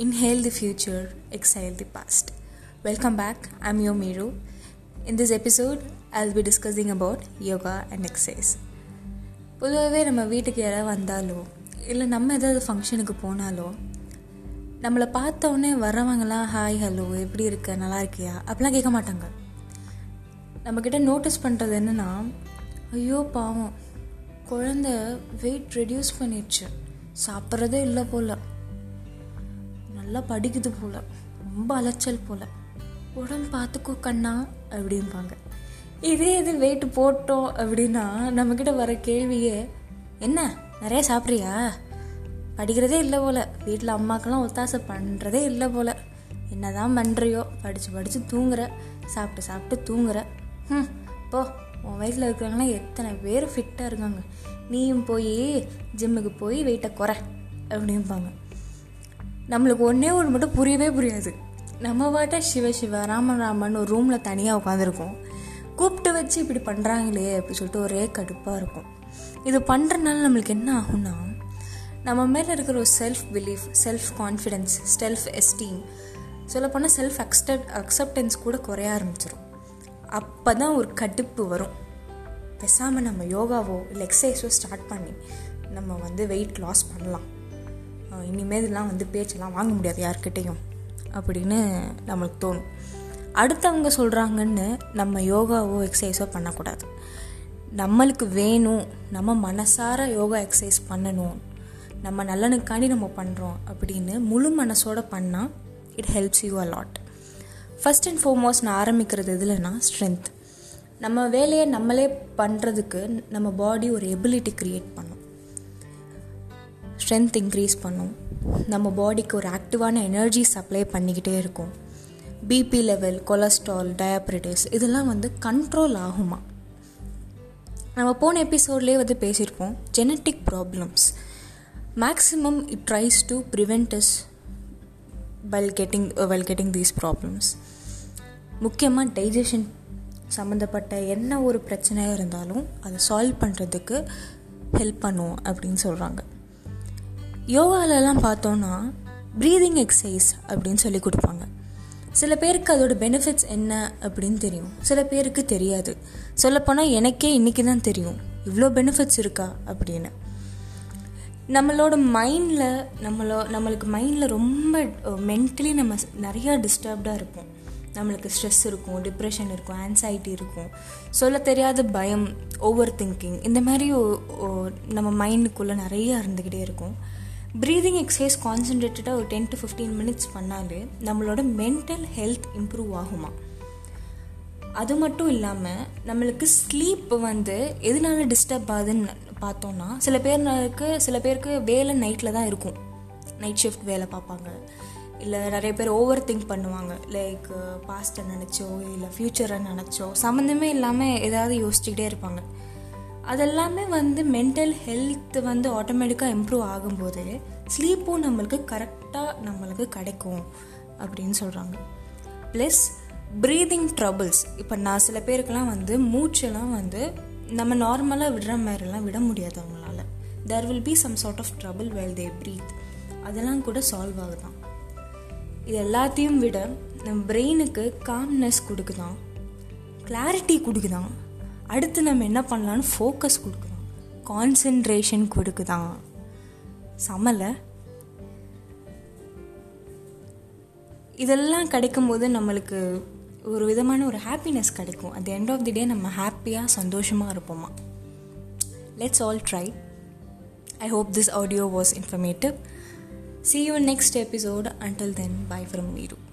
Inhale the future, exhale the past. Welcome back. I'm your Miru. In this episode, I'll be discussing about yoga and exercise. பொதுவாகவே நம்ம வீட்டுக்கு யாராவது வந்தாலோ இல்லை நம்ம ஏதாவது ஃபங்க்ஷனுக்கு போனாலோ நம்மளை பார்த்தோன்னே வர்றவங்களாம் ஹாய் ஹலோ எப்படி இருக்க நல்லா இருக்கியா அப்படிலாம் கேட்க மாட்டாங்க நம்மக்கிட்ட நோட்டீஸ் பண்ணுறது என்னென்னா ஐயோ பாவம் குழந்த வெயிட் ரெடியூஸ் பண்ணிடுச்சு சாப்பிட்றதே இல்லை போல் நல்லா படிக்குது போல். ரொம்ப அலைச்சல் போல். உடம்பு பார்த்துக்கோ கண்ணா அப்படிம்பாங்க. இதே இது வெயிட் போட்டோம் அப்படின்னா நம்மக்கிட்ட வர கேள்வியே என்ன நிறைய சாப்பிட்றியா? படிக்கிறதே இல்லை போல். வீட்டில் அம்மாக்கெல்லாம் ஒத்தாசை பண்ணுறதே இல்லை போல். என்ன தான் பண்ணுறியோ படித்து படித்து தூங்குற. சாப்பிட்டு சாப்பிட்டு தூங்குற. ம் போ. உன் வயசில் இருக்கிறவங்களாம் எத்தனை பேர் ஃபிட்டாக இருக்காங்க. நீயும் போய் ஜிம்முக்கு போய் வெயிட்டை குறை அப்படிம்பாங்க. நம்மளுக்கு ஒன்றே ஒன்று மட்டும் புரியவே புரியாது. நம்ம பாட்டா சிவ சிவ ராமன் ராமன் ஒரு ரூமில் தனியாக உட்காந்துருக்கோம் கூப்பிட்டு வச்சு இப்படி பண்ணுறாங்களே அப்படி சொல்லிட்டு ஒரே கடுப்பாக இருக்கும். இது பண்ணுறதுனால நம்மளுக்கு என்ன ஆகும்னா நம்ம மேலே இருக்கிற ஒரு self belief self confidence self esteem சொல்லப்போனால் செல்ஃப் அக்செப்ட் அக்செப்டன்ஸ் கூட குறைய ஆரம்பிச்சிடும் அப்போ தான் ஒரு கடுப்பு வரும். பெசாமல் நம்ம யோகாவோ இல்லை எக்ஸசைஸோ ஸ்டார்ட் பண்ணி நம்ம வந்து வெயிட் லாஸ் பண்ணலாம். இனிமேல் இதெல்லாம் வந்து பேச்செல்லாம் வாங்க முடியாது யாருக்கிட்டேயும் அப்படின்னு நம்மளுக்கு தோணும். அடுத்தவங்க சொல்கிறாங்கன்னு நம்ம யோகாவோ எக்ஸசைஸோ பண்ணக்கூடாது. நம்மளுக்கு வேணும் நம்ம மனசார யோகா எக்ஸசைஸ் பண்ணணும் நம்ம நல்லனுக்காண்டி நம்ம பண்ணுறோம் அப்படின்னு முழு மனசோட பண்ணால் it helps you a lot first and foremost நான் ஆரம்பிக்கிறது எதுலனா ஸ்ட்ரென்த் நம்ம வேலையை நம்மளே பண்ணுறதுக்கு நம்ம பாடி ஒரு எபிலிட்டி க்ரியேட் பண்ணும். ஸ்ட்ரென்த் இன்க்ரீஸ் பண்ணும். நம்ம பாடிக்கு ஒரு ஆக்டிவான எனர்ஜி சப்ளை பண்ணிக்கிட்டே இருக்கும். பிபி லெவல் கொலஸ்ட்ரால் டயாபெட்டிஸ் இதெல்லாம் வந்து கண்ட்ரோல் ஆகுமா? நம்ம போன எபிசோட்லேயே வந்து பேசியிருப்போம் genetic problems maximum it tries to prevent is well getting well getting these problems முக்கியமாக டைஜஷன் சம்மந்தப்பட்ட என்ன ஒரு பிரச்சனையாக இருந்தாலும் அதை சால்வ் பண்ணுறதுக்கு ஹெல்ப் பண்ணும் அப்படின்னு சொல்கிறாங்க யோகாலெல்லாம் பார்த்தோன்னா ப்ரீதிங் எக்ஸசைஸ் அப்படின்னு சொல்லி கொடுப்பாங்க. சில பேருக்கு அதோட பெனிஃபிட்ஸ் என்ன அப்படின்னு தெரியும். சில பேருக்கு தெரியாது. சொல்லப்போனால் எனக்கே இன்றைக்கி தான் தெரியும். இவ்வளோ பெனிஃபிட்ஸ் இருக்கா அப்படின்னு. நம்மளோட மைண்டில் நம்மளோ நம்மளுக்கு மைண்டில் ரொம்ப மென்டலி நம்ம நிறையா டிஸ்டர்ப்டாக இருப்போம். நம்மளுக்கு ஸ்ட்ரெஸ் இருக்கும் டிப்ரெஷன் இருக்கும் ஆன்சைட்டி இருக்கும். சொல்ல தெரியாத பயம் ஓவர் திங்கிங் இந்த மாதிரி நம்ம மைண்டுக்குள்ளே நிறையா இருந்துக்கிட்டே இருக்கும். ப்ரீதிங் எக்ஸசைஸ் கான்சன்ட்ரேட்டடாக ஒரு டென் டு ஃபிஃப்டீன் மினிட்ஸ் பண்ணாலே நம்மளோட மென்டல் ஹெல்த் இம்ப்ரூவ் ஆகுமா? அது மட்டும் இல்லாமல் நம்மளுக்கு ஸ்லீப் வந்து எதனால டிஸ்டர்ப் ஆகுதுன்னு பார்த்தோன்னா சில பேருக்கு சில பேருக்கு வேலை நைட்டில் தான் இருக்கும். நைட் ஷிஃப்ட் வேலை பார்ப்பாங்க. இல்லை நிறைய பேர் ஓவர் திங்க் பண்ணுவாங்க லைக் பாஸ்ட்டை நினச்சோ இல்லை ஃப்யூச்சரை நினச்சோ சம்மந்தமே இல்லாமல் ஏதாவது யோசிச்சுக்கிட்டே இருப்பாங்க. அதெல்லாமே வந்து மென்டல் ஹெல்த் வந்து ஆட்டோமேட்டிக்காக இம்ப்ரூவ் ஆகும்போது ஸ்லீப்பும் நம்மளுக்கு கரெக்டாக நம்மளுக்கு கிடைக்கும் அப்படின்னு சொல்கிறாங்க ப்ளஸ் ப்ரீதிங் ட்ரபிள்ஸ் இப்போ நான் சில பேருக்கெல்லாம் வந்து மூச்செல்லாம் வந்து நம்ம நார்மலாக விடுற மாதிரிலாம் விட முடியாது அவங்களால. There will be some sort of trouble well they breathe அதெல்லாம் கூட சால்வ் ஆகுதான். இது எல்லாத்தையும் விட நம்ம பிரெயினுக்கு காம்னஸ் கொடுக்குதான். கிளாரிட்டி கொடுக்குதான். அடுத்து நம்ம என்ன பண்ணலான்னு ஃபோக்கஸ் கொடுக்குறோம் கான்சென்ட்ரேஷன் கொடுக்குதான். சமலை. இதெல்லாம் கிடைக்கும்போது நம்மளுக்கு ஒரு விதமான ஒரு ஹாப்பினஸ் கிடைக்கும். At end of the day நம்ம ஹாப்பியாக சந்தோஷமாக இருப்போமா? Let's all try I hope this audio was informative see you next episode episode. Then bye from from